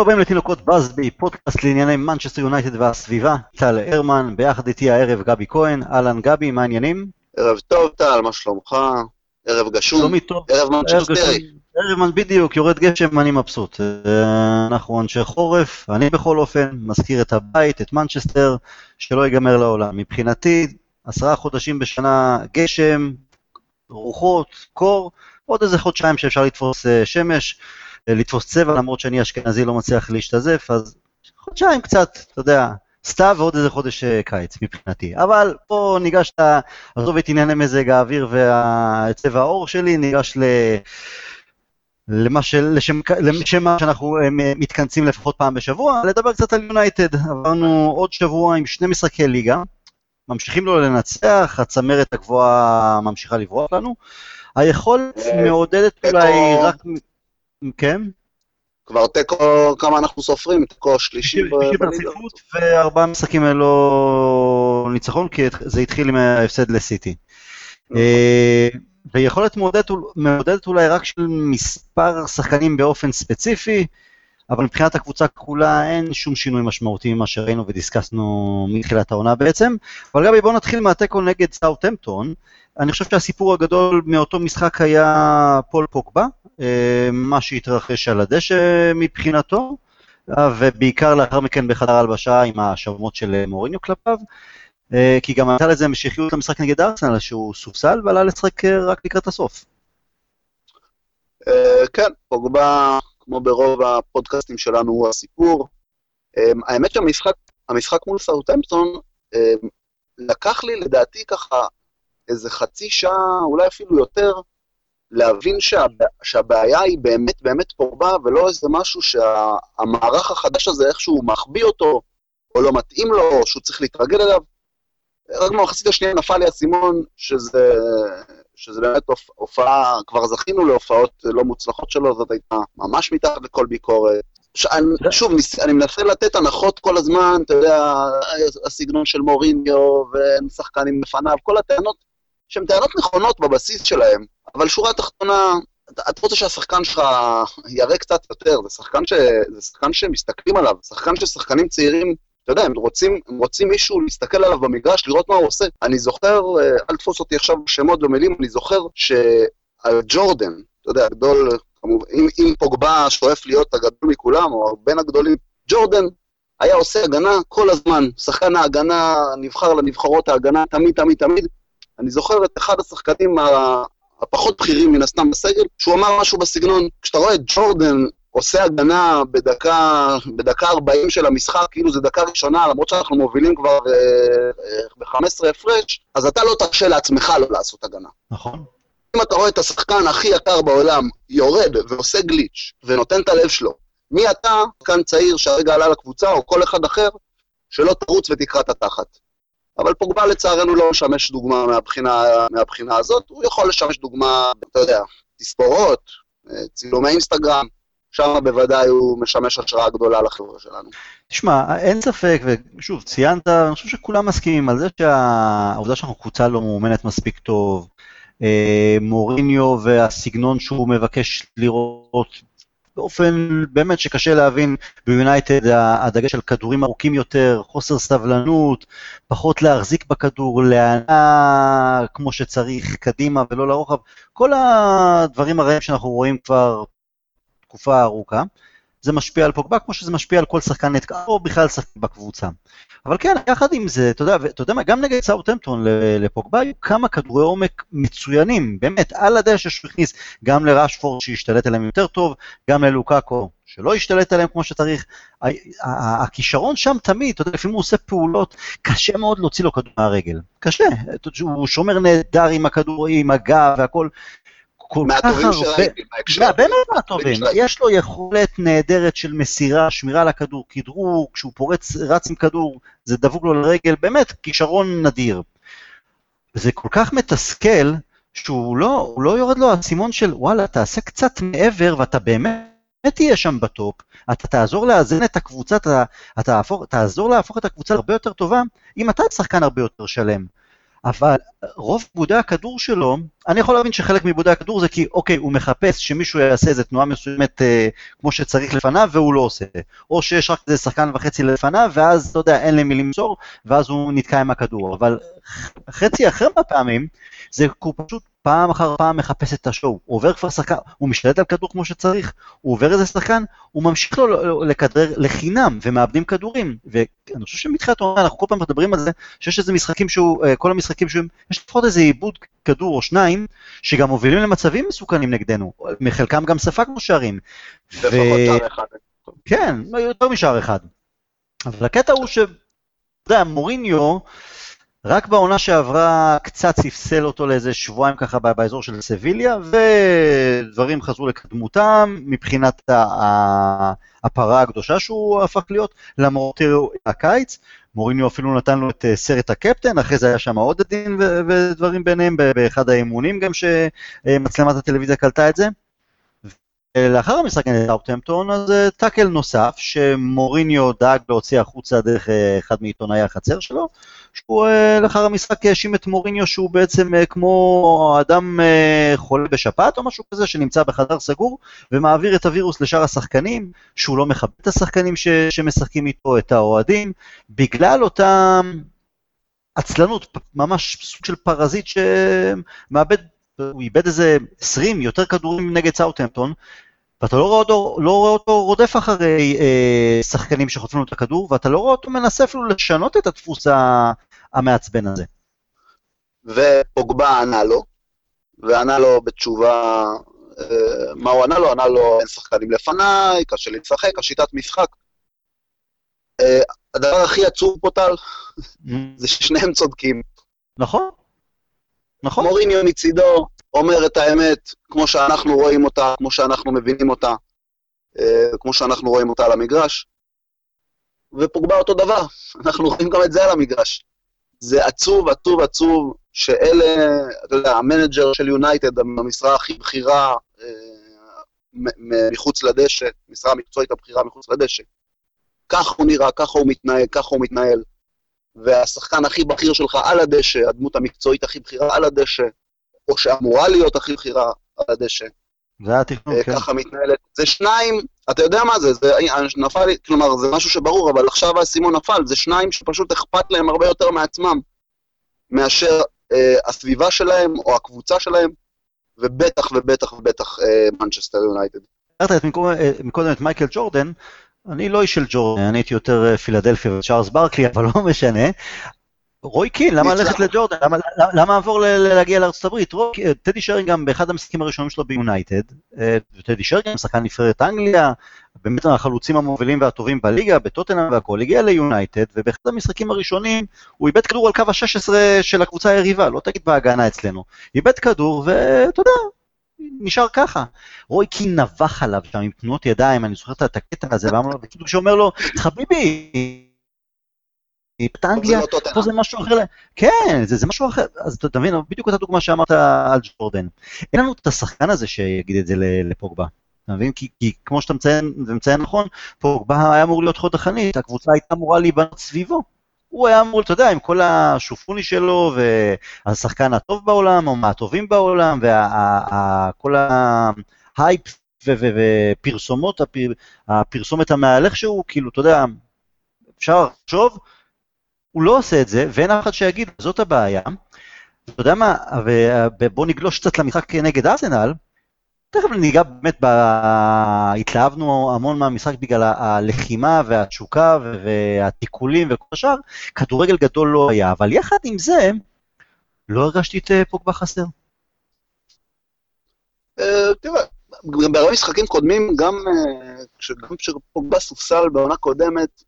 הבאים לתינוקות באזבי, פודקאסט לענייני מנצ'סטר יונייטד והסביבה, טל הרמן, ביחד איתי הערב גבי כהן, אהלן גבי, מה העניינים? ערב טוב טל, מה שלומך? ערב גשום, שלומי טוב, ערב מנצ'סטרי. ערב בדיוק, יורד גשם, אני מבסוט. אה, אנחנו אנשי חורף, אני בכל אופן, מזכיר את הבית, את מנצ'סטר, שלא ייגמר לעולם. מבחינתי, עשרה חודשים בשנה גשם, רוחות, קור, עוד איזה חודשיים שאפשר לתפוס אה, שמש, לתפוס צבע, למרות שאני אשכנזי לא מצליח להשתזף, אז חודשיים קצת, אתה יודע, סתיו ועוד איזה חודש אה, קיץ מבחינתי. אבל פה ניגש, עזוב את ענייני מזג האוויר וצבע העור שלי, ניגש ל... למה ש... לשם... לשם מה שאנחנו מתכנסים לפחות פעם בשבוע, לדבר קצת על יונייטד. עברנו עוד שבוע עם שני משחקי ליגה, ממשיכים לו לנצח, הצמרת הגבוהה ממשיכה לברוח לנו. היכולת אה, מעודדת אולי רק... כן? כבר תיקו, כמה אנחנו סופרים? תיקו שלישי ברציפות, וארבעה משחקים ללא ניצחון, כי זה התחיל עם ההפסד לסיטי. נכון. אה, ויכולת מעודדת אולי רק של מספר שחקנים באופן ספציפי, אבל מבחינת הקבוצה כולה אין שום שינוי משמעותי ממה שראינו ודיסקסנו מתחילת העונה בעצם. אבל גבי, בואו נתחיל מהתיקו נגד סאוטהמפטון. אני חושב שהסיפור הגדול מאותו משחק היה פול פוקבה, אה, מה שהתרחש על הדשא מבחינתו, אה, ובעיקר לאחר מכן בחדר הלבשה עם ההאשמות של מוריניו כלפיו. אה, כי גם הייתה לזה המשכיות למשחק נגד ארסנל שהוא סופסל ועלה לשחק רק לקראת הסוף. כן, פוגבה כמו ברוב הפודקאסטים שלנו, הוא הסיפור. אמ, האמת שהמשחק המשחק מול סאוטהמפטון לקח לי לדעתי ככה איזה חצי שעה, אולי אפילו יותר, להבין שהבע... שהבעיה היא באמת באמת פורבה, ולא איזה משהו שהמערך החדש הזה איכשהו מחביא אותו, או לא מתאים לו, או שהוא צריך להתרגל אליו. רק במחצית השנייה נפל לי האסימון שזה שזה באמת הופעה, כבר זכינו להופעות לא מוצלחות שלו, זאת הייתה ממש מתחת לכל ביקורת. שאני, שוב, אני מנסה לתת הנחות כל הזמן, אתה יודע, הסגנון של מוריניו ושחקנים לפניו, כל הטענות שהן טענות נכונות בבסיס שלהם, אבל שורה תחתונה, אתה רוצה שהשחקן שלך יראה קצת יותר, זה שחקן, ש... זה שחקן שמסתכלים עליו, שחקן ששחקנים צעירים אתה יודע, הם רוצים, הם רוצים מישהו להסתכל עליו במגרש, לראות מה הוא עושה. אני זוכר, אה, אל תפוס אותי עכשיו בשמות ומילים, אני זוכר שג'ורדן, אתה יודע, הגדול, אם, אם פוגבה שואף להיות הגדול מכולם, או בין הגדולים, ג'ורדן היה עושה הגנה כל הזמן, שחקן ההגנה נבחר לנבחרות ההגנה תמיד, תמיד, תמיד. אני זוכר את אחד השחקנים הפחות בכירים מן הסתם בסגל, שהוא אמר משהו בסגנון, כשאתה רואה את ג'ורדן עושה הגנה בדקה, בדקה 40 של המשחק, כאילו זה דקה ראשונה, למרות שאנחנו מובילים כבר אה, אה, ב-15 הפרש, אז אתה לא תרשה לעצמך לא לעשות הגנה. נכון. אם אתה רואה את השחקן הכי יקר בעולם יורד ועושה גליץ' ונותן את הלב שלו, מי אתה, שחקן צעיר שהרגע עלה לקבוצה, או כל אחד אחר, שלא תרוץ ותקרא את התחת. אבל פוגבה לצערנו לא משמש דוגמה מהבחינה, מהבחינה הזאת, הוא יכול לשמש דוגמה, אתה יודע, תספורות, אה, צילומי אינסטגרם, שם בוודאי הוא משמש השראה גדולה לחברה שלנו. תשמע, אין ספק, ושוב, ציינת, אני חושב שכולם מסכימים על זה שהעובדה שאנחנו קבוצה לא מאומנת מספיק טוב, אה, מוריניו והסגנון שהוא מבקש לראות באופן באמת שקשה להבין ביונייטד, הדגש על כדורים ארוכים יותר, חוסר סבלנות, פחות להחזיק בכדור, להנאה כמו שצריך קדימה ולא לרוחב, כל הדברים הרעים שאנחנו רואים כבר תקופה ארוכה, זה משפיע על פוגבה כמו שזה משפיע על כל שחקן נתקע, או בכלל שחקן בקבוצה. אבל כן, יחד עם זה, אתה יודע, אתה יודע מה, גם נגד סאוטהמפטון לפוגבה היו כמה כדורי עומק מצוינים, באמת, על הדשא שהוא הכניס גם לראשפורד שהשתלט עליהם יותר טוב, גם ללוקאקו שלא השתלט עליהם כמו שצריך. הכישרון שם תמיד, אתה יודע, לפעמים הוא עושה פעולות, קשה מאוד להוציא לו כדור מהרגל. קשה, הוא שומר נהדר עם הכדור, עם הגב והכל, כל כך הרבה, באמת מהטובים, יש לו יכולת נהדרת של מסירה, שמירה על הכדור, כדרור, כשהוא פורץ, רץ עם כדור, זה דבוק לו לרגל, באמת כישרון נדיר. זה כל כך מתסכל, שהוא לא, לא יורד לו האסימון של וואלה, תעשה קצת מעבר ואתה באמת תהיה שם בטופ, אתה תעזור לאזן את הקבוצה, אתה, אתה תהפוך, תעזור להפוך את הקבוצה הרבה יותר טובה, אם אתה שחקן הרבה יותר שלם. אבל רוב עיבודי הכדור שלו אני יכול להבין שחלק מעיבודי הכדור זה כי, אוקיי, הוא מחפש שמישהו יעשה איזה תנועה מסוימת אה, כמו שצריך לפניו, והוא לא עושה. או שיש רק איזה שחקן וחצי לפניו, ואז, אתה יודע, אין למי למסור, ואז הוא נתקע עם הכדור. אבל חצי אחר מהפעמים, זה הוא פשוט פעם אחר פעם מחפש את השואו. הוא עובר כבר שחקן, הוא משתלט על כדור כמו שצריך, הוא עובר איזה שחקן, הוא ממשיך לו לכדרר לחינם, ומאבדים כדורים. ואני חושב שמתחילת העונה אנחנו כל פעם מדברים על זה, שיש איזה משחקים שהוא, אה, כל המשחקים שהוא, יש לפחות איזה עיבוד כדור או שניים, שגם מובילים למצבים מסוכנים נגדנו. מחלקם גם ספגנו שערים. לפחות שער אחד. כן, יותר משער אחד. אבל הקטע הוא ש... אתה יודע, מוריניו, רק בעונה שעברה קצת ספסל אותו לאיזה שבועיים ככה באזור של סביליה, ודברים חזרו לקדמותם מבחינת הפרה הקדושה שהוא הפך להיות, למרות הקיץ. מוריניו אפילו נתן לו את סרט הקפטן, אחרי זה היה שם עוד עדין ודברים ביניהם, באחד האימונים גם שמצלמת הטלוויזיה קלטה את זה. לאחר המשחק נגד סאוטהמפטון, אז טאקל נוסף, שמוריניו דאג להוציא החוצה דרך אחד מעיתונאי החצר שלו, שהוא לאחר המשחק האשים את מוריניו שהוא בעצם כמו אדם חולה בשפעת או משהו כזה, שנמצא בחדר סגור, ומעביר את הווירוס לשאר השחקנים, שהוא לא מכבד את השחקנים ש- שמשחקים איתו, את האוהדים, בגלל אותה עצלנות, ממש סוג של פרזיט שמאבד הוא איבד איזה 20 יותר כדורים נגד סאוטהמפטון, ואתה לא רואה אותו, לא רואה אותו רודף אחרי אה, שחקנים שחוטפים לו את הכדור, ואתה לא רואה אותו מנסה אפילו לשנות את הדפוס המעצבן הזה. ופוגבה ענה לו, וענה לו בתשובה, אה, מה הוא ענה לו? ענה לו, אין שחקנים לפניי, קשה לי לשחק, השיטת משחק. אה, הדבר הכי עצוב פה, טל, זה ששניהם צודקים. נכון. נכון. מוריניו מצידו אומר את האמת כמו שאנחנו רואים אותה, כמו שאנחנו מבינים אותה, כמו שאנחנו רואים אותה על המגרש, ופוגבה אותו דבר, אנחנו רואים גם את זה על המגרש. זה עצוב, עצוב, עצוב, שאלה, אתה יודע, המנג'ר של יונייטד, המשרה הכי בכירה מחוץ לדשא, משרה המקצועית הבכירה מחוץ לדשא. ככה הוא נראה, ככה הוא מתנהג, ככה הוא מתנהל. והשחקן הכי בכיר שלך על הדשא, הדמות המקצועית הכי בכירה על הדשא, או שאמורה להיות הכי בכירה על הדשא. זה היה תכנון, כן. ככה מתנהלת. זה שניים, אתה יודע מה זה, זה נפל לי, כלומר, זה משהו שברור, אבל עכשיו האסימון נפל, זה שניים שפשוט אכפת להם הרבה יותר מעצמם, מאשר אה, הסביבה שלהם או הקבוצה שלהם, ובטח ובטח ובטח מנצ'סטר יונייטד. הזכרת מקודם את מייקל ג'ורדן, אני לא איש של ג'ורדן, אני הייתי יותר פילדלפיה וצ'ארלס ברקלי, אבל לא משנה. רוי קין, למה ללכת לג'ורדן? למה, למה לעבור להגיע לארצות הברית? רוי, טדי שרינגהם באחד המשחקים הראשונים שלו ביונייטד, טדי שרינגהם, שחקן נבחרת אנגליה, באמת החלוצים המובילים והטובים בליגה, בטוטנאם והכל, הגיע ליונייטד, ובאחד המשחקים הראשונים הוא איבד כדור על קו ה-16 של הקבוצה היריבה, לא תגיד בהגנה אצלנו. איבד כדור, ואתה יודע, נשאר ככה. רוי קין נבח עליו שם עם תנועות ידיים, אני זוכר את הקטע הזה, וכאילו שאומר לו, חביבי, באנגליה, פה זה משהו אחר, כן, זה, זה משהו אחר, אז אתה מבין, בדיוק אותה דוגמה שאמרת על ג'ורדן. אין לנו את השחקן הזה שיגיד את זה לפוגבה, אתה מבין? כי, כי כמו שאתה מציין, ומציין נכון, פוגבה היה אמור להיות חוד החנית, הקבוצה הייתה אמורה להיבנות סביבו. הוא היה אמור, אתה יודע, עם כל השופוני שלו, והשחקן הטוב בעולם, או מהטובים בעולם, וכל ההייפ ופרסומות, הפרסומת המהלך שהוא, כאילו, אתה יודע, אפשר לחשוב, הוא לא עושה את זה, ואין אף אחד שיגיד, זאת הבעיה. אתה יודע מה, ובוא נגלוש קצת למשחק נגד ארסנל, תכף ניגע באמת, ב... התלהבנו המון מהמשחק בגלל הלחימה והתשוקה והתיקולים וכל השאר, כדורגל גדול לא היה, אבל יחד עם זה, לא הרגשתי את פוגבה חסר. תראה, בהרבה משחקים קודמים, גם כשפוגבה סופסל בעונה קודמת,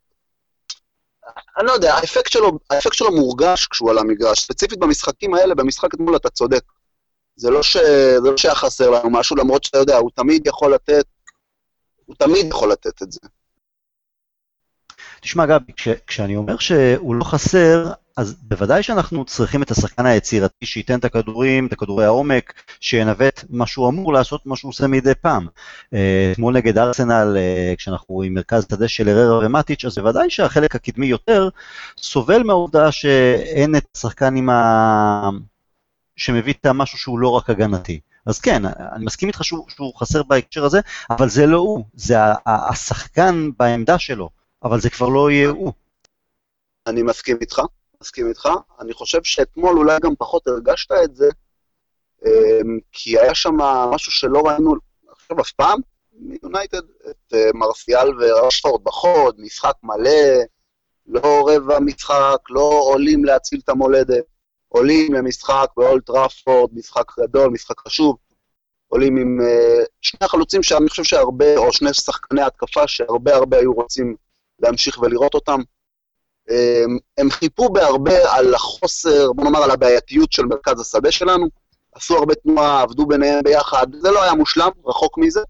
אני לא יודע, האפקט שלו, האפקט שלו מורגש כשהוא על המגרש, ספציפית במשחקים האלה, במשחק אתמול אתה צודק. זה לא, ש... לא שהיה חסר לנו משהו, למרות שאתה יודע, הוא תמיד יכול לתת, הוא תמיד יכול לתת את זה. תשמע, גבי, כש... כשאני אומר שהוא לא חסר, אז בוודאי שאנחנו צריכים את השחקן היצירתי שייתן את הכדורים, את הכדורי העומק, שינווט מה שהוא אמור לעשות, מה שהוא עושה מדי פעם. אתמול נגד ארסנל, כשאנחנו עם מרכז שדה של אררה ומטיץ', אז בוודאי שהחלק הקדמי יותר סובל מהעובדה שאין את השחקן עם ה... שמביא את המשהו שהוא לא רק הגנתי. אז כן, אני מסכים איתך שהוא, שהוא חסר בהקשר הזה, אבל זה לא הוא, זה השחקן בעמדה שלו, אבל זה כבר לא יהיה הוא. אני מסכים איתך, מסכים איתך. אני חושב שאתמול אולי גם פחות הרגשת את זה, אמ, כי היה שם משהו שלא ראינו, חושב אף פעם, מיונייטד, את אה, מרסיאל ורשפורד בחוד, משחק מלא, לא רבע משחק, לא עולים להציל את המולדת, עולים למשחק באולט טראפורד, משחק גדול, משחק חשוב, עולים עם uh, שני החלוצים שאני חושב שהרבה, או שני שחקני התקפה שהרבה הרבה היו רוצים להמשיך ולראות אותם. Um, הם חיפו בהרבה על החוסר, בוא נאמר על הבעייתיות של מרכז השדה שלנו, עשו הרבה תנועה, עבדו ביניהם ביחד, זה לא היה מושלם, רחוק מזה,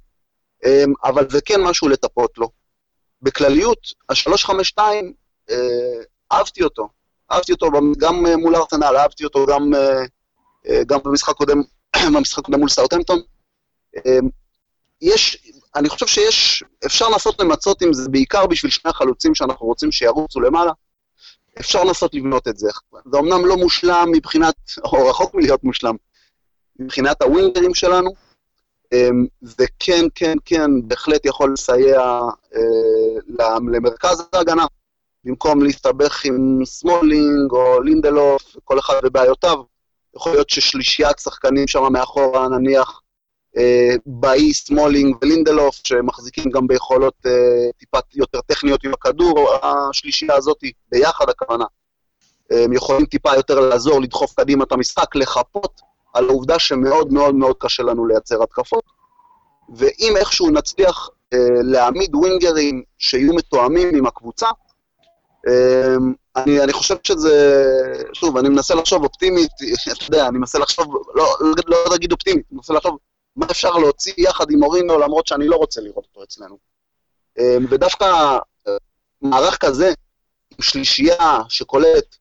um, אבל זה כן משהו לטפות לו. בכלליות, ה-352, uh, אהבתי אותו, אהבתי אותו גם אה, מול ארסנל, אהבתי אותו גם, אה, אה, גם במשחק קודם, במשחק קודם מול סאוטהמפטון. יש, אני חושב שיש, אפשר לנסות למצות עם זה, בעיקר בשביל שני החלוצים שאנחנו רוצים שירוצו למעלה. אפשר לנסות לבנות את זה. זה אמנם לא מושלם מבחינת, או רחוק מלהיות מושלם, מבחינת הווינגרים שלנו. זה כן, כן, כן, בהחלט יכול לסייע למרכז ההגנה. במקום להסתבך עם סמולינג או לינדלוף, כל אחד ובעיותיו, יכול להיות ששלישיית שחקנים שם מאחורה, נניח אה, ביי, סמולינג ולינדלוף, שמחזיקים גם ביכולות אה, טיפה יותר טכניות עם הכדור, השלישייה הזאת, ביחד הכוונה, אה, הם יכולים טיפה יותר לעזור, לדחוף קדימה את המשחק, לחפות על העובדה שמאוד מאוד מאוד קשה לנו לייצר התקפות. ואם איכשהו נצליח אה, להעמיד ווינגרים שיהיו מתואמים עם הקבוצה, אני, אני חושב שזה, שוב, אני מנסה לחשוב אופטימית, אתה יודע, אני מנסה לחשוב, לא, לא, לא להגיד אופטימית, אני מנסה לחשוב מה אפשר להוציא יחד עם מורינו, למרות שאני לא רוצה לראות אותו אצלנו. אמ, ודווקא אה, מערך כזה, עם שלישייה שכוללת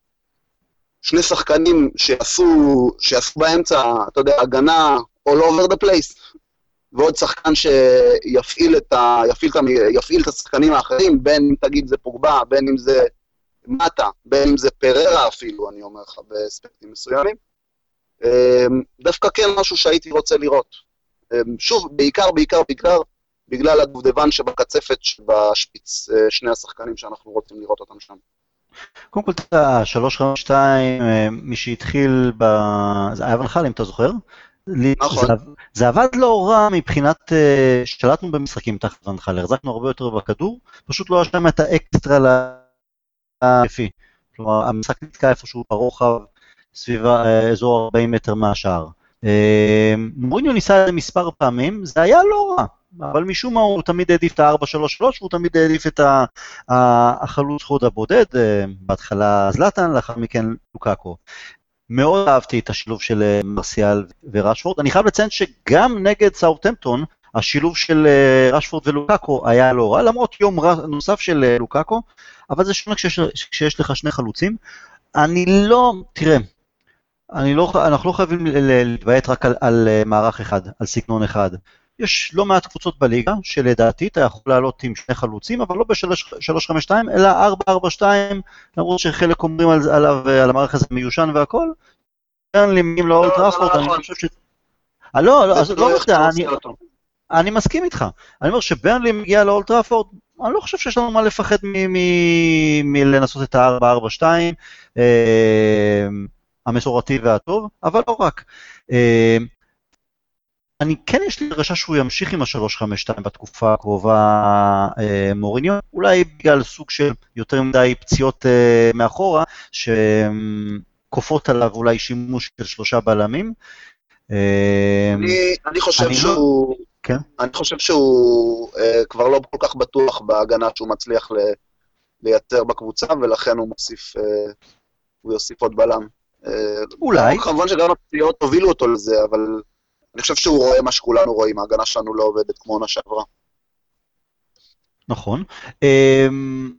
שני שחקנים שעשו, שעשו באמצע, אתה יודע, הגנה all over the place, ועוד שחקן שיפעיל את, ה, יפעיל יפעיל את השחקנים האחרים, בין אם תגיד זה פוגבה, בין אם זה מטה, בין אם זה פררה אפילו, אני אומר לך, באספקטים מסוימים. אמ, דווקא כן משהו שהייתי רוצה לראות. אמ, שוב, בעיקר, בעיקר, בעיקר, בגלל הדובדבן שבקצפת בשפיץ, אה, שני השחקנים שאנחנו רוצים לראות אותם שם. קודם כל, את ה-352, אה, מי שהתחיל, ב... זה היה ונחל, אם אתה זוכר? נכון. זה, זה עבד לא רע מבחינת, uh, שלטנו במשחקים תחת ונחל, החזקנו הרבה יותר בכדור, פשוט לא היה שם את האקסטרה לפי. כלומר, המשחק נתקע איפשהו ברוחב, סביב uh, אזור 40 מטר מהשאר. Uh, מוריניו ניסה את זה מספר פעמים, זה היה לא רע, אבל משום מה הוא תמיד העדיף את ה-4-3-3, והוא תמיד העדיף את החלוץ חוד הבודד, בהתחלה זלאטן, לאחר מכן לוקאקו. מאוד אהבתי את השילוב של אה, מרסיאל ורשפורד. אני חייב לציין שגם נגד סאוטהמפטון, השילוב של אה, רשפורד ולוקאקו היה לא רע, למרות יום נוסף של אה, לוקאקו, אבל זה שונה כשיש, כשיש לך שני חלוצים. אני לא, תראה, אני לא, אנחנו לא חייבים להתביית רק על, על מערך אחד, על סגנון אחד. יש לא מעט קבוצות בליגה, שלדעתי אתה יכול לעלות עם שני חלוצים, אבל לא ב-352, אלא 442, למרות שחלק אומרים על, עליו, על המערך הזה מיושן והכל. ברנלי מגיעים לאולד טראפורד, אני נכון. חושב ש... אה, לא, לא, לא רק זה, אני מסכים איתך. אני אומר שברנלי מגיע לאולד טראפורד, אני לא חושב שיש לנו מה לפחד מלנסות את ה-442 אה, המסורתי והטוב, אבל לא רק. אה, אני כן יש לי הרגשה שהוא ימשיך עם ה-352 בתקופה הקרובה אה, מוריניו, אולי בגלל סוג של יותר מדי פציעות אה, מאחורה, שכופות עליו אולי שימוש של שלושה בלמים. אה, אני, אני חושב אני לא- שהוא... לא... כן? אני חושב שהוא אה, כבר לא כל כך בטוח בהגנה שהוא מצליח ל, לייצר בקבוצה, ולכן הוא מוסיף, אה, הוא יוסיף עוד בלם. אה, אולי. כמובן שגם הפציעות הובילו אותו לזה, אבל... אני חושב שהוא רואה מה שכולנו רואים, ההגנה שלנו לא עובדת כמו עונה שעברה. נכון. אמ,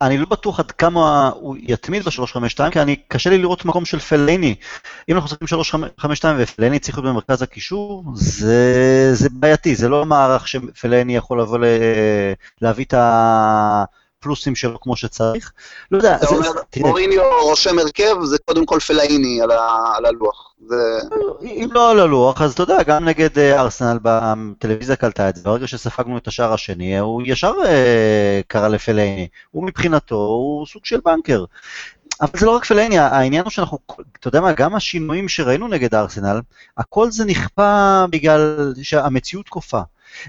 אני לא בטוח עד כמה הוא יתמיד ב-352, כי אני, קשה לי לראות מקום של פלייני. אם אנחנו משחקים 352 ופלייני צריך להיות במרכז הקישור, זה, זה בעייתי, זה לא מערך שפלייני יכול לבוא ל, להביא את הפלוסים שלו כמו שצריך. לא יודע, זה, אומר, מוריניו רושם הרכב, זה קודם כל פלאיני על ה- על הלוח. זה... אם לא על הלוח, אז אתה יודע, גם נגד אה, ארסנל בטלוויזיה קלטה את זה, ברגע שספגנו את השער השני, הוא ישר אה, קרא לפלייני, הוא מבחינתו, הוא סוג של בנקר. אבל זה לא רק פלייני, העניין הוא שאנחנו, אתה יודע מה, גם השינויים שראינו נגד ארסנל, הכל זה נכפה בגלל שהמציאות כופה.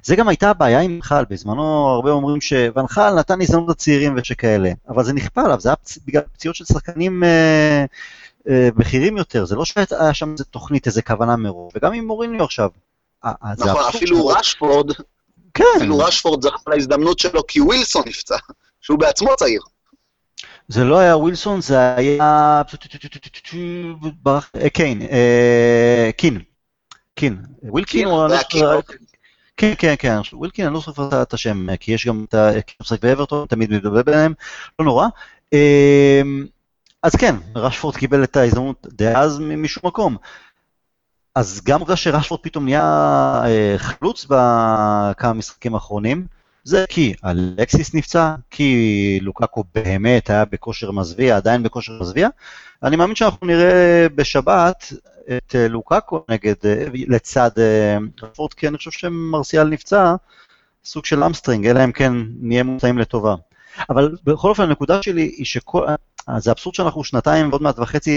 זה גם הייתה הבעיה עם ונחל, בזמנו הרבה אומרים שונחל נתן הזדמנות לצעירים ושכאלה, אבל זה נכפה עליו, זה היה בגלל פציעות של שחקנים אה, אה, בכירים יותר, זה לא שהיה שם איזה תוכנית, איזה כוונה מראש, וגם עם מוריניו עכשיו. נכון, אפילו רשפורד, כן, אפילו רשפורד זכה להזדמנות שלו כי ווילסון נפצע, שהוא בעצמו צעיר. זה לא היה ווילסון, זה היה... אה, קיין, אה, קין. קין. וויל קין אני היה לא אוקיי. כן, כן, כן, וויל קין, אני לא זוכר את השם, כי יש גם את ה... כי הוא משחק באוורטון, תמיד מתבלבל ביניהם, לא נורא. אמ, אז כן, רשפורד קיבל את ההזדמנות דאז משום מקום. אז גם העובדה שרשפורד פתאום נהיה אה, חלוץ בכמה משחקים האחרונים, זה כי אלקסיס נפצע, כי לוקאקו באמת היה בכושר מזוויע, עדיין בכושר מזוויע. אני מאמין שאנחנו נראה בשבת את אה, לוקאקו נגד, אה, לצד אה, רשפורד, כי אני חושב שמרסיאל נפצע, סוג של hamstring, אלא אם כן נהיה מופתעים לטובה. אבל בכל אופן, הנקודה שלי היא שכל... זה אבסורד שאנחנו שנתיים ועוד מעט וחצי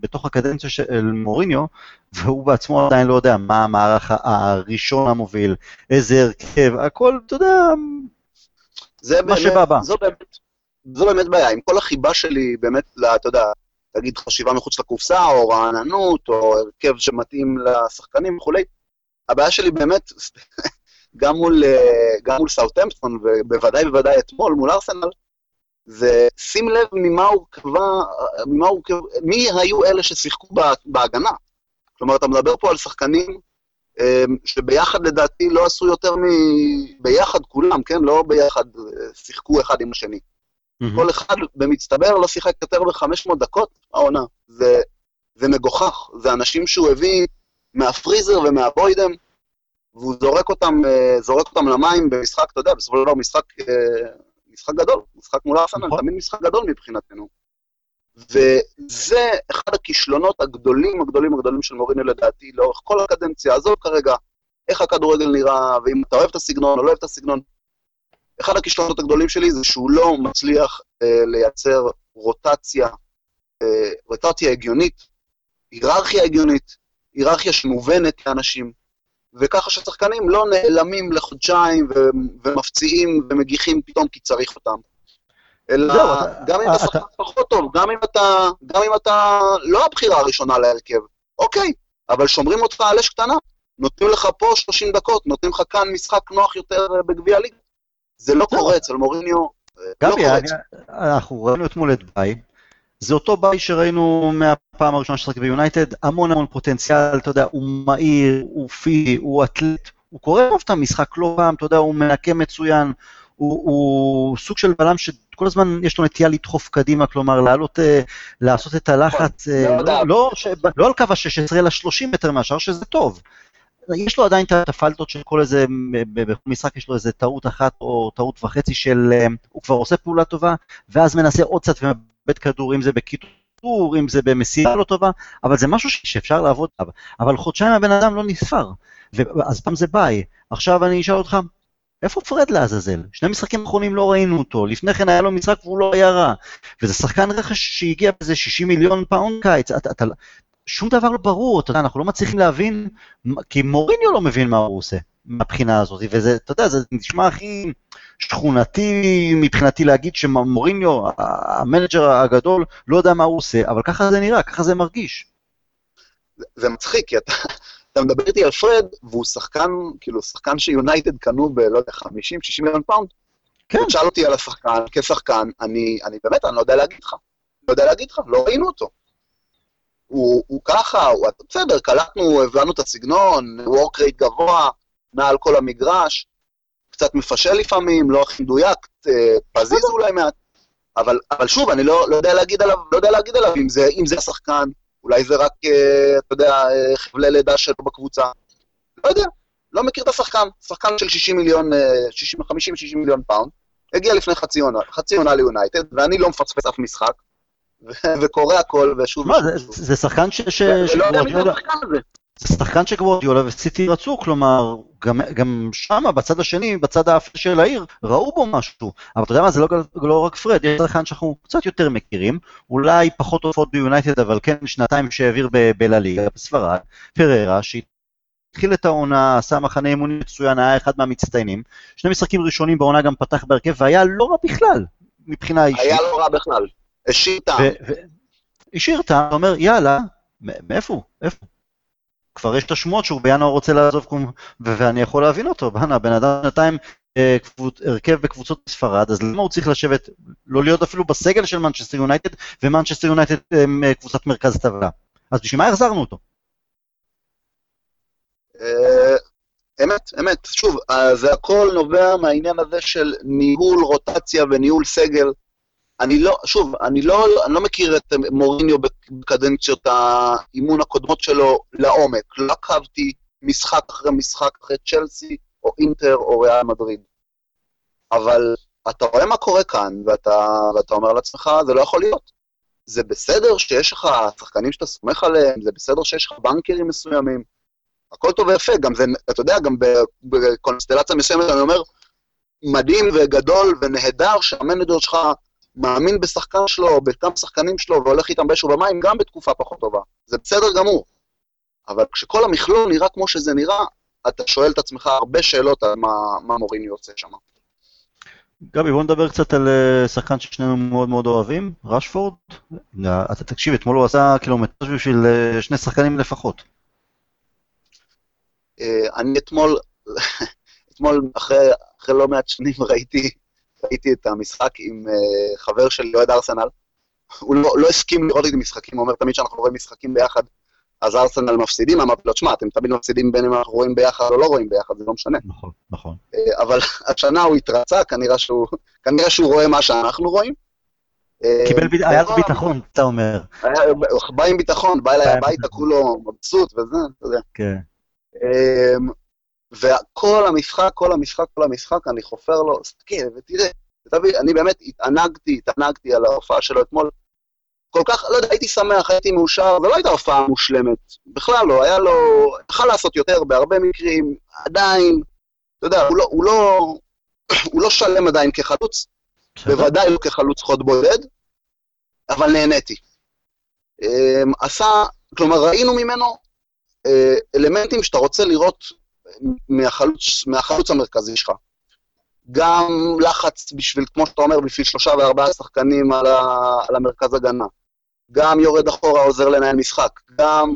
בתוך הקדנציה של מוריניו, והוא בעצמו עדיין לא יודע מה המערך הראשון המוביל, איזה הרכב, הכל, אתה יודע, זה מה שבא בא. זו באמת, זו באמת בעיה, עם כל החיבה שלי באמת, ל- אתה יודע, תגיד חשיבה מחוץ לקופסה, או רעננות, או הרכב שמתאים לשחקנים וכולי, הבעיה שלי באמת, גם מול, אה, גם מול סאוטהמפטון, ובוודאי בוודאי אתמול מול ארסנל, זה שים לב ממה הורכבה, ממה הורכב, מי היו אלה ששיחקו בה- בהגנה. כלומר, אתה מדבר פה על שחקנים אה, שביחד לדעתי לא עשו יותר מ... ביחד כולם, כן? לא ביחד אה, שיחקו אחד עם השני. כל אחד במצטבר לא שיחק יותר מ-500 דקות העונה. זה, זה מגוחך, זה אנשים שהוא הביא מהפריזר ומהבוידם, והוא זורק אותם, אה, זורק אותם למים במשחק, אתה יודע, בסופו של דבר משחק, אה, משחק גדול, משחק מול ארסנל, נכון. תמיד משחק גדול מבחינתנו. וזה אחד הכישלונות הגדולים, הגדולים, הגדולים של מוריניו לדעתי, לאורך כל הקדנציה, עזוב כרגע איך הכדורגל נראה, ואם אתה אוהב את הסגנון או לא אוהב את הסגנון. אחד הכישלונות הגדולים שלי זה שהוא לא מצליח אה, לייצר רוטציה, אה, רוטציה הגיונית, היררכיה הגיונית, היררכיה שמובנת לאנשים, וככה ששחקנים לא נעלמים לחודשיים ומפציעים ומגיחים פתאום כי צריך אותם. אלא זהו, אתה- גם אם אתה- אתה שחקן פחות טוב, גם אם אתה, גם אם אתה לא הבחירה הראשונה להרכב, אוקיי, אבל שומרים אותך על אש קטנה, נותנים לך פה 30 דקות, נותנים לך כאן משחק נוח יותר אה, בגביע הליגה. זה לא. קורה אצל מוריניו, אה, לא גבי, אנחנו ראינו אתמול את ביי, זה אותו ביי שראינו מהפעם הראשונה ששיחק ביונייטד, המון המון פוטנציאל, אתה יודע, הוא מהיר, הוא פיזי, הוא אתלט, הוא קורא טוב את המשחק לא פעם, אתה יודע, הוא מנקה מצוין, הוא, הוא סוג של בלם שכל הזמן יש לו נטייה לדחוף קדימה, כלומר לעלות, אה, לעשות את הלחץ, אה, מאוד לא. לא, ש- לא על קו ה-16 אלא 30 מטר מהשאר, שזה טוב. יש לו עדיין את הפלטות של כל איזה, ב- בכל משחק יש לו איזה טעות אחת או טעות וחצי של, אה, הוא כבר עושה פעולה טובה, ואז מנסה עוד קצת ומאבד כדור, אם זה בקיטור, אם זה במסירה לא טובה, אבל זה משהו שאפשר לעבוד עליו. אבל חודשיים הבן אדם לא נספר, אז פעם זה ביי. עכשיו אני אשאל אותך, איפה פרד לעזאזל? שני משחקים אחרונים לא ראינו אותו, לפני כן היה לו משחק והוא לא היה רע. וזה שחקן רכש שהגיע באיזה 60 מיליון פאונד קיץ, אתה, אתה, שום דבר לא ברור, אתה יודע, אנחנו לא מצליחים להבין, כי מוריניו לא מבין מה הוא עושה מהבחינה הזאת, וזה, אתה יודע, זה נשמע הכי שכונתי מבחינתי להגיד שמוריניו, המנג'ר הגדול, לא יודע מה הוא עושה, אבל ככה זה נראה, ככה זה מרגיש. זה מצחיק, כי אתה, אתה מדבר איתי על פרד, והוא שחקן, כאילו, שחקן שיונייטד קנו ב, לא יודע, 50-60 מיליון פאונד. כן. תשאל אותי על השחקן, כשחקן, אני, אני באמת, אני לא יודע להגיד לך. לא יודע להגיד לך, לא ראינו אותו. הוא, הוא ככה, הוא בסדר, קלטנו, הבנו את הסגנון, work rate גבוה, מעל כל המגרש, קצת מפשל לפעמים, לא הכי מדויק, אה, פזיז אולי מעט. אבל, אבל שוב, אני לא, לא יודע להגיד עליו, לא יודע להגיד עליו אם זה, אם זה השחקן, אולי זה רק, אה, אתה יודע, אה, חבלי לידה שלו בקבוצה. לא יודע, לא מכיר את השחקן. שחקן של 60 מיליון, 50-60 מיליון פאונד, הגיע לפני חצי עונה, חצי עונה ליונייטד, ואני לא מפספס אף משחק, וקורא הכל, ושוב מה, זה, זה שחקן ש... ש... ולא יודע מי זה השחקן הזה. זה שחקן שגוורדיולה וסיטי רצו, כלומר, גם, גם שמה, בצד השני, בצד האפל של העיר, ראו בו משהו. אבל אתה יודע מה, זה לא, לא רק פרד, יש שחקן שאנחנו קצת יותר מכירים, אולי פחות הופעות ביונייטד, אבל כן שנתיים שהעביר בלליגה, בספרד, פררה, שהתחיל את העונה, עשה מחנה אימונים מצוין, היה אחד מהמצטיינים. שני משחקים ראשונים בעונה גם פתח בהרכב, והיה לא רע בכלל, מבחינה אישית. היה לא רע בכלל. השאיר טעם. השאיר טעם, אומר, יאללה, מאיפה הוא? איפה? הוא?" כבר יש את השמועות שהוא בינואר רוצה לעזוב, קום- ואני יכול להבין אותו, בואנה, בן אדם שנתיים אה, הרכב בקבוצות בספרד, אז למה הוא צריך לשבת, לא להיות אפילו בסגל של מנצ'סטר יונייטד, ומנצ'סטר יונייטד הם אה, קבוצת מרכז טבלה. אז בשביל מה החזרנו אותו? אה, אמת, אמת. שוב, אה, זה הכל נובע מהעניין הזה של ניהול רוטציה וניהול סגל. אני לא, שוב, אני לא, אני לא מכיר את מוריניו בקדנציות האימון הקודמות שלו לעומק. לא עקבתי משחק אחרי משחק אחרי צ'לסי, או אינטר, או ריאל מדריד. אבל אתה רואה מה קורה כאן, ואתה, ואתה אומר לעצמך, זה לא יכול להיות. זה בסדר שיש לך שחקנים שאתה סומך עליהם, זה בסדר שיש לך בנקרים מסוימים, הכל טוב ויפה, גם זה, אתה יודע, גם בקונסטלציה מסוימת, אני אומר, מדהים וגדול ונהדר שהמנג'ר שלך מאמין בשחקן שלו, או בכמה שחקנים שלו, והולך איתם באש ובמים, גם בתקופה פחות טובה. זה בסדר גמור. אבל כשכל המכלול נראה כמו שזה נראה, אתה שואל את עצמך הרבה שאלות על מה, מה מוריני עושה שם. גבי, בוא נדבר קצת על אה, שחקן ששנינו מאוד מאוד אוהבים, רשפורד. אה, אתה תקשיב, אתמול הוא עשה קילומטראז' בשביל אה, שני שחקנים לפחות. אני אתמול, אתמול אחרי, אחרי לא מעט שנים ראיתי, ראיתי את המשחק עם אה, חבר שלי, אוהד ארסנל. הוא לא, לא הסכים לראות איתי משחקים, הוא אומר תמיד שאנחנו רואים משחקים ביחד, אז ארסנל מפסידים, אמרתי לו, תשמע, אתם תמיד מפסידים בין אם אנחנו רואים ביחד או לא רואים ביחד, זה לא משנה. נכון, נכון. אה, אבל השנה הוא התרצה, כנראה שהוא, כנראה שהוא רואה מה שאנחנו רואים. אה, קיבל, ב- היה לו ביטחון, אתה אומר. בא עם ביטחון, בא אליי הביתה ביטחון. כולו מבסוט וזה, אתה יודע. כן. וכל המשחק, כל המשחק, כל המשחק, אני חופר לו, תסתכל ותראה, תביא, אני באמת התענגתי, התענגתי על ההופעה שלו אתמול. כל כך, לא יודע, הייתי שמח, הייתי מאושר, זו לא הייתה הופעה מושלמת. בכלל לא, היה לו, יכל לעשות יותר בהרבה מקרים, עדיין, אתה יודע, הוא לא, הוא לא, הוא לא שלם עדיין כחלוץ. בוודאי לא כחלוץ חוד בודד, אבל נהניתי. אמ, עשה, כלומר, ראינו ממנו אה, אלמנטים שאתה רוצה לראות מהחלוץ, מהחלוץ המרכזי שלך. גם לחץ בשביל, כמו שאתה אומר, בשביל שלושה וארבעה שחקנים על, ה, על המרכז הגנה. גם יורד אחורה עוזר לנהל משחק. גם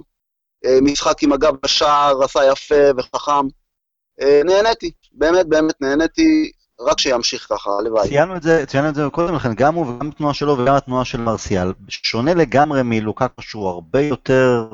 אה, משחק עם הגב בשער עשה יפה וחכם. אה, נהניתי, באמת באמת נהניתי, רק שימשיך ככה, הלוואי. ציינו את זה, ציינו את זה קודם לכן, גם הוא וגם התנועה שלו וגם התנועה של מרסיאל, שונה לגמרי מלוקקו שהוא הרבה יותר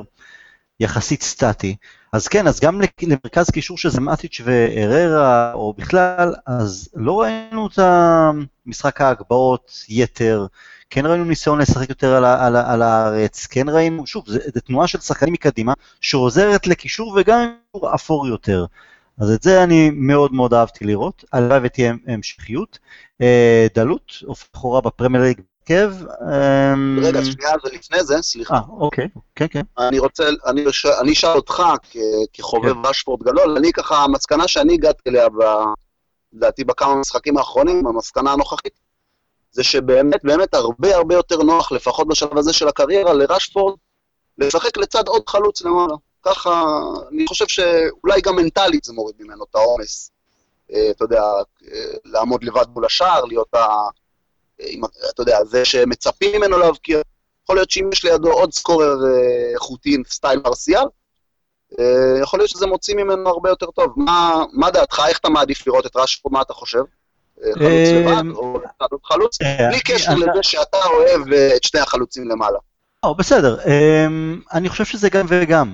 יחסית סטטי. אז כן, אז גם למרכז קישור שזה מאטיץ' והררה, או בכלל, אז לא ראינו את המשחק ההגבהות יתר, כן ראינו ניסיון לשחק יותר על, על, על הארץ, כן ראינו, שוב, זו תנועה של שחקנים מקדימה, שעוזרת לקישור וגם אפור יותר. אז את זה אני מאוד מאוד אהבתי לראות, הלוואי ותהיה המשכיות. אה, דלות, הופך לכאורה בפרמייר ליג הרכב. אמ, רגע, שנייה, זה לפני זה, סליחה. אה, אוקיי, כן, כן. אני רוצה, אני, אני אשאל אותך כחובב רשפורד גדול, אני ככה, המסקנה שאני הגעתי אליה, לדעתי בכמה משחקים האחרונים, המסקנה הנוכחית, זה שבאמת באמת הרבה הרבה יותר נוח, לפחות בשלב הזה של הקריירה, לרשפורד, לשחק לצד עוד חלוץ למעלה. ככה, אני חושב שאולי גם מנטלית זה מוריד ממנו את העומס. אה, אתה יודע, אה, לעמוד לבד מול השער, להיות ה... עם אתה יודע, זה שמצפים ממנו להבקיע. יכול להיות שאם יש לידו עוד סקורר אה, איכותי סטייל מרסיאל, אה, יכול להיות שזה מוציא ממנו הרבה יותר טוב. מה, מה דעתך? איך אתה מעדיף לראות את רשפורד? מה אתה חושב? אה, חלוץ לבד או חלוץ? בלי קשר לזה שאתה אוהב את שני החלוצים למעלה. בסדר, אני חושב שזה גם וגם.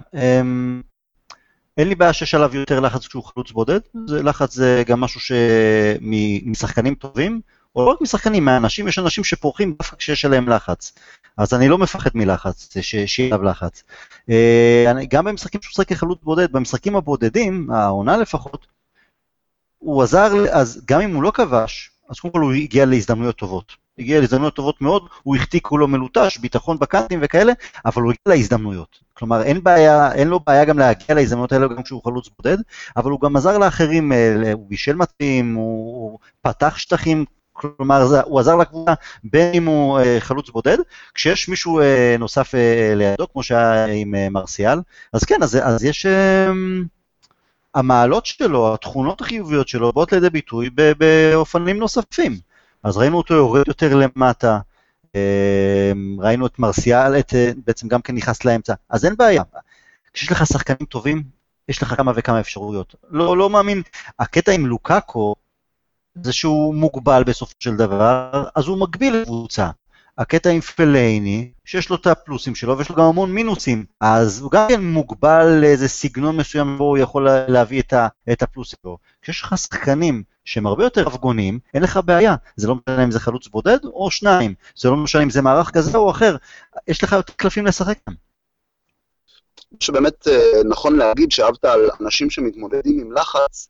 אין לי בעיה שיש עליו יותר לחץ כשהוא חלוץ בודד, לחץ זה גם משהו שמשחקנים טובים, או לא רק משחקנים, מהאנשים, יש אנשים שפורחים דווקא כשיש עליהם לחץ. אז אני לא מפחד מלחץ, שיהיה עליו לחץ. אה, גם במשחקים שהוא משחק כחלוץ בודד, במשחקים הבודדים, העונה לפחות, הוא עזר, אז גם אם הוא לא כבש, אז קודם כל הוא הגיע להזדמנויות טובות. הגיע להזדמנויות טובות מאוד, הוא החטיא כולו מלוטש, ביטחון בקאנטים וכאלה, אבל הוא הגיע להזדמנויות. כלומר, אין בעיה, אין לו בעיה גם להגיע להזדמנויות האלה גם כשהוא חלוץ בודד, אבל הוא גם עזר לאחרים, אה, הוא בישל מתאים, הוא פתח שטחים, כלומר, הוא עזר לקבוצה בין אם הוא אה, חלוץ בודד, כשיש מישהו אה, נוסף לידו, כמו שהיה עם מרסיאל, אז כן, אז, אז יש... המעלות שלו, התכונות החיוביות שלו, באות לידי ביטוי באופנים נוספים. אז ראינו אותו יורד יותר למטה, אמ, ראינו את מרסיאל, את, אה, בעצם גם כן נכנס לאמצע, אז אין בעיה. כשיש לך שחקנים טובים, יש לך כמה וכמה אפשרויות. לא, לא מאמין, הקטע עם לוקאקו, זה שהוא מוגבל בסופו של דבר, אז הוא מגביל לקבוצה. הקטע עם פלייני, שיש לו את הפלוסים שלו ויש לו גם המון מינוסים, אז הוא גם כן מוגבל לאיזה סגנון מסוים בו הוא יכול להביא את, ה, את הפלוסים שלו. כשיש לך שחקנים שהם הרבה יותר אבגונים, אין לך בעיה. זה לא משנה אם זה חלוץ בודד או שניים, זה לא משנה אם זה מערך כזה או אחר, יש לך יותר קלפים לשחק כאן. שבאמת אה, נכון להגיד שאהבת על אנשים שמתמודדים עם לחץ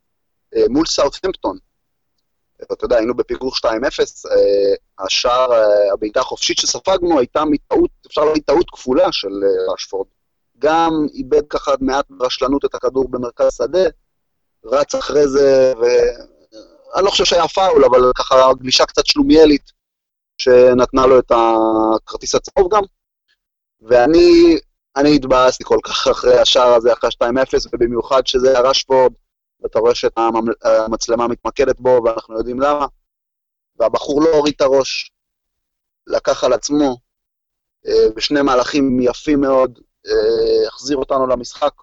אה, מול סאוטהמפטון. אתה יודע, היינו בפיגור 2-0, אה, השער, הבעיטה החופשית שספגנו הייתה מטעות, אפשר להגיד טעות כפולה של רשפורד. גם איבד ככה מעט ברשלנות את הכדור במרכז שדה, רץ אחרי זה, אני לא חושב שהיה פאול, אבל ככה גלישה קצת שלומיאלית, שנתנה לו את הכרטיס הצהוב גם. ואני אני התבאסתי כל כך אחרי השער הזה, אחרי 2-0, ובמיוחד שזה היה רשפורד, ואתה רואה שאת המצלמה מתמקדת בו, ואנחנו יודעים למה. והבחור לא הוריד את הראש, לקח על עצמו, אה, בשני מהלכים יפים מאוד, אה, החזיר אותנו למשחק,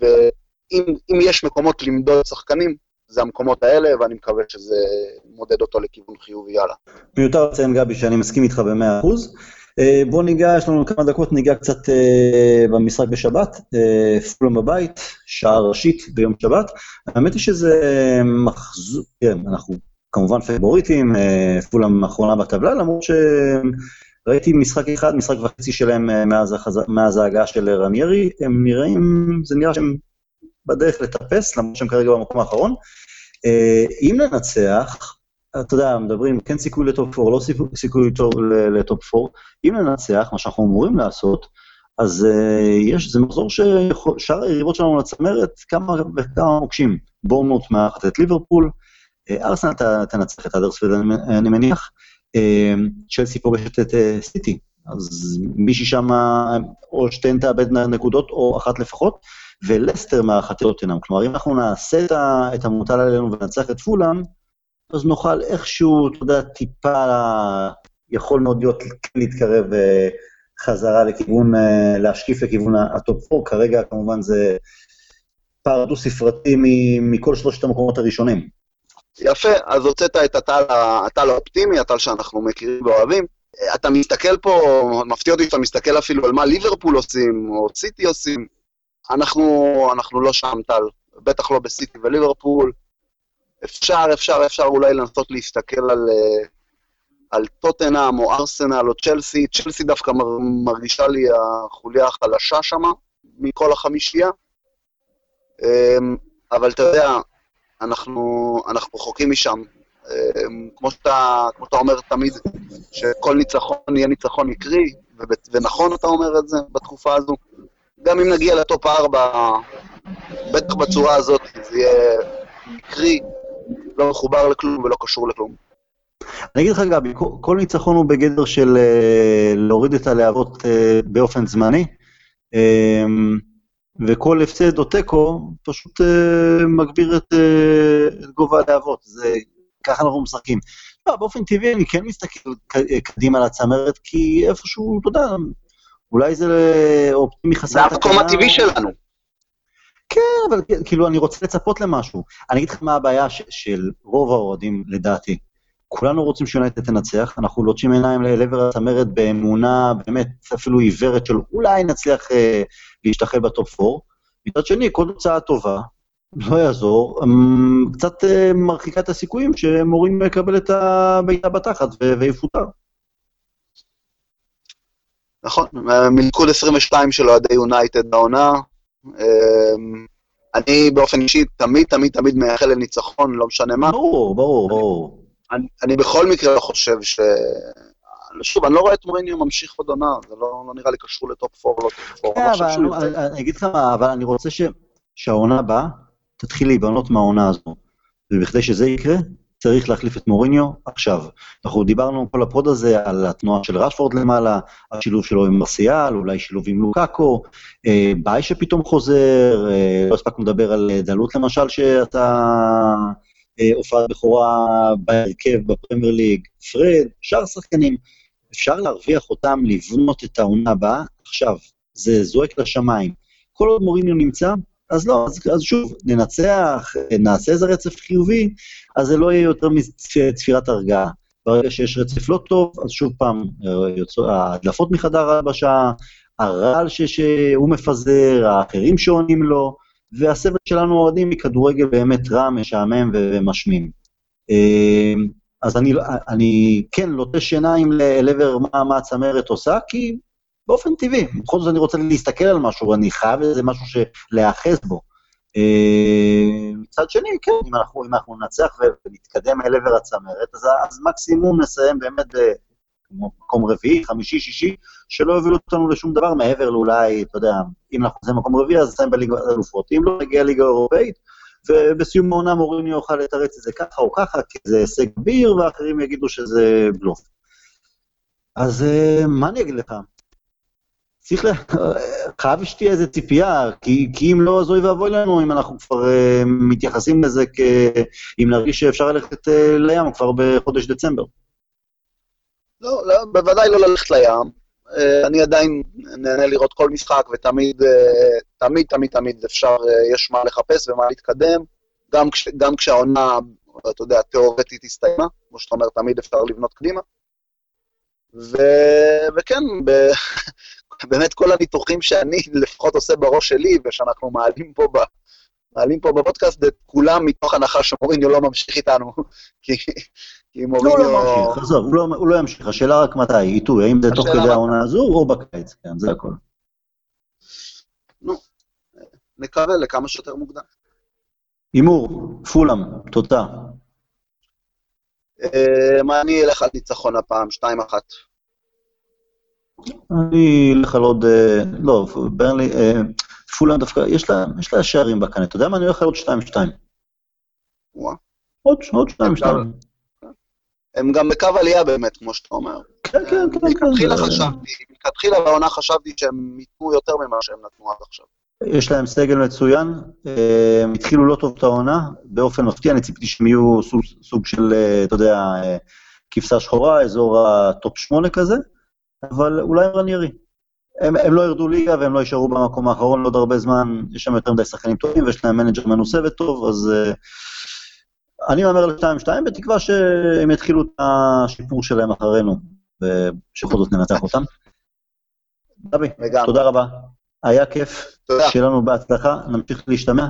ואם יש מקומות למדוד שחקנים, זה המקומות האלה, ואני מקווה שזה מודד אותו לכיוון חיובי הלאה. מיותר לציין, גבי, שאני מסכים איתך במאה אחוז. אה, בוא ניגע, יש לנו כמה דקות, ניגע קצת אה, במשחק בשבת, אה, פולום בבית, שעה ראשית ביום שבת. האמת היא שזה מחזור, כן, אנחנו כמובן פייבוריטים, פולום האחרונה בטבלה, למרות שראיתי משחק אחד, משחק וחצי שלהם מאז, החז... מאז ההגעה של רניירי, הם נראים, זה נראה שהם בדרך לטפס, למרות שהם כרגע במקום האחרון. אם ננצח, אתה יודע, מדברים, כן סיכוי לטופ 4, לא סיכוי לטופ 4, אם ננצח, מה שאנחנו אמורים לעשות, אז uh, יש, זה מחזור ששאר היריבות שלנו לצמרת, כמה וכמה מוקשים. בורמוט מארחת את ליברפול, אה, ארסנל תנצח את אדרספילד, אני מניח, אה, צ'לסי פוגשת את סיטי, אז מישהי שם, או שתיהן תאבד נקודות, או אחת לפחות, ולסטר מארחת את טוטנאם. כלומר, אם אנחנו נעשה את המוטל עלינו וננצח את פולאם, אז נוכל איכשהו, אתה יודע, טיפה, יכול מאוד להיות להתקרב אה, חזרה לכיוון, אה, להשקיף לכיוון ה top 4, כרגע כמובן זה פער דו-ספרתי מכל שלושת המקומות הראשונים. יפה, אז הוצאת את הטל, הטל האופטימי, הטל שאנחנו מכירים ואוהבים. אתה מסתכל פה, מפתיע אותי שאתה מסתכל אפילו על מה ליברפול עושים, או סיטי עושים. אנחנו, אנחנו לא שם, טל. בטח לא בסיטי וליברפול. אפשר, אפשר, אפשר אולי לנסות להסתכל על, אה, על טוטנאם או ארסנל או צ'לסי. צ'לסי דווקא מרגישה לי החוליה החלשה שמה מכל החמישייה. אמ, אבל אתה יודע, אנחנו, אנחנו רחוקים משם. אמ, כמו שאתה, כמו שאתה אומר תמיד, שכל ניצחון יהיה ניצחון מקרי, ונכון אתה אומר את זה בתקופה הזו. גם אם נגיע לטופ 4, בטח בצורה הזאת, זה יהיה מקרי, לא מחובר לכלום ולא קשור לכלום. אני אגיד לך, גבי, כל ניצחון הוא בגדר של אה, להוריד את הלהבות אה, באופן זמני, אמ, וכל הפסד או תיקו פשוט אה, מגביר את, את גובה הלהבות. זה, ככה אנחנו משחקים. לא, באופן טבעי אני כן מסתכל קדימה לצמרת, כי איפשהו, אתה יודע, אולי זה אופטימי חסר... זה המקום הטבעי שלנו. כן, אבל כאילו, אני רוצה לצפות למשהו. אני אגיד לך מה הבעיה של רוב האוהדים, לדעתי. כולנו רוצים שיונייטד תנצח, אנחנו לוטשים עיניים לעבר הצמרת באמונה באמת אפילו עיוורת של אולי נצליח אה, להשתחל בטופ 4. מצד שני, כל תוצאה טובה, לא יעזור, אמ, קצת אה, מרחיקה את הסיכויים שמוריניו יקבל את הבעיטה בתחת ויפוטר. נכון, מלכוד 22 של אוהדי יונייטד העונה, אמ, אני באופן אישי תמיד, תמיד, תמיד מייחל לניצחון, לא משנה מה. ברור, ברור, ברור. אני, אני בכל מקרה לא חושב ש... שוב, אני לא רואה את מוריניו ממשיך עוד עונה, זה לא, לא נראה לי קשור ל top 4 או לא top 4. כן, לא אבל אני-. אני אגיד לך מה, אבל אני רוצה ש- שהעונה הבאה תתחיל להיבנות מהעונה הזו. ובכדי שזה יקרה, צריך להחליף את מוריניו עכשיו. אנחנו דיברנו כל ה pod הזה על התנועה של רשפורד למעלה, השילוב שלו עם מרסיאל, אולי שילוב עם לוקאקו, אה, ביי שפתאום חוזר, אה, לא הספקנו לדבר על אה, דלות למשל, שעשה אה, הופעת בכורה בהרכב בפרמייר ליג, פרד, שאר שחקנים. אפשר להרוויח אותם, לבנות את העונה הבאה עכשיו. זה זועק לשמיים. כל עוד מוריניו נמצא, אז לא, אז, אז שוב, ננצח, נעשה איזה רצף חיובי, אז זה לא יהיה יותר מצפירת הרגעה. ברגע שיש רצף לא טוב, אז שוב פעם, אה, ההדלפות מחדר ההלבשה, הרעל שהוא מפזר, האחרים שעונים לו, והסבל שלנו האוהדים מכדורגל באמת רע, משעמם ומשמים. אה, אז אני, אני כן לוטש עיניים ל- אל עבר מה, מה הצמרת עושה, כי באופן טבעי, בכל זאת אני רוצה להסתכל על משהו, אני חייב איזה משהו להיאחז בו. אה, מצד שני, כן, אם אנחנו, אם אנחנו ננצח ונתקדם אל עבר הצמרת, אז, אז מקסימום נסיים באמת במקום רביעי, חמישי, שישי, שלא יובילו אותנו לשום דבר מעבר לאולי, אתה יודע, אם אנחנו נסיים במקום רביעי, אז נסיים בליגה האלופות. אם לא נגיע לליגה האירופאית, ובסיום העונה מוריניו יוכל לתרץ את זה ככה או ככה, כי זה הישג ביר, ואחרים יגידו שזה בלוף. אז אה, מה אני אגיד לך? צריך ל... חייב שתהיה איזה ציפייה, כי, כי אם לא, אז אוי ואבוי לנו אם אנחנו כבר uh, מתייחסים לזה כ... אם נרגיש שאפשר ללכת uh, לים כבר בחודש דצמבר. לא, לא, בוודאי לא ללכת לים. אה, אני עדיין נהנה לראות כל משחק, ותמיד, אה, תמיד, תמיד, תמיד אפשר, אה, יש מה לחפש ומה להתקדם. גם, כש, גם כשהעונה, אתה יודע, תיאורטית הסתיימה, כמו שאתה אומר, תמיד אפשר לבנות קדימה. ו, וכן, ב, באמת כל הניתוחים שאני לפחות עושה בראש שלי, ושאנחנו מעלים פה, ב, מעלים פה בפודקאסט, זה כולם מתוך הנחה שמוריניו לא ממשיך איתנו, כי, כי לא, מוריניו... הוא לא ממשיך, עזוב, הוא לא, הוא לא ימשיך, השאלה רק מתי, עיתוי, האם זה תוך כדי. העונה הזו או בקיץ, כן, זה הכל. נקווה לכמה שיותר מוקדם. הימור, פולאם. אה, מה אני אלך על ניצחון הפעם, 2-1. אני אלך על עוד, אה, לא, ברנלי, אה, פולאם דווקא, יש לה, יש לה שערים בקנה, אתה יודע מה, אני הולך על עוד 2-2. וואה. עוד, עוד 2-2. הם גם בקו עלייה באמת, כמו שאתה אומר. כן, כן, כן. כן, מלכתחילה חשבתי, מלכתחילה בעונה חשבתי שהם ייתנו יותר ממה שהם נתנו עד עכשיו. יש להם סגל מצוין, אה, הם התחילו לא טוב את העונה, באופן מפתיע, אני ציפיתי שהם יהיו סוג, של, אתה יודע, כבשה שחורה, אזור ה top 8 כזה, אבל אולי רניירי. הם, הם לא ירדו ליגה והם לא יישארו במקום האחרון לעוד הרבה זמן, יש שם יותר מדי שחקנים טובים ויש להם מנג'ר מנוסה וטוב, אז אה, אני מהמר על 2-2, בתקווה שהם יתחילו את השיפור שלהם אחרינו, ושבכל זאת ננצח אותם. דבי, תודה רבה, היה כיף. שיהיה לנו בהצלחה, נמשיך להשתמע.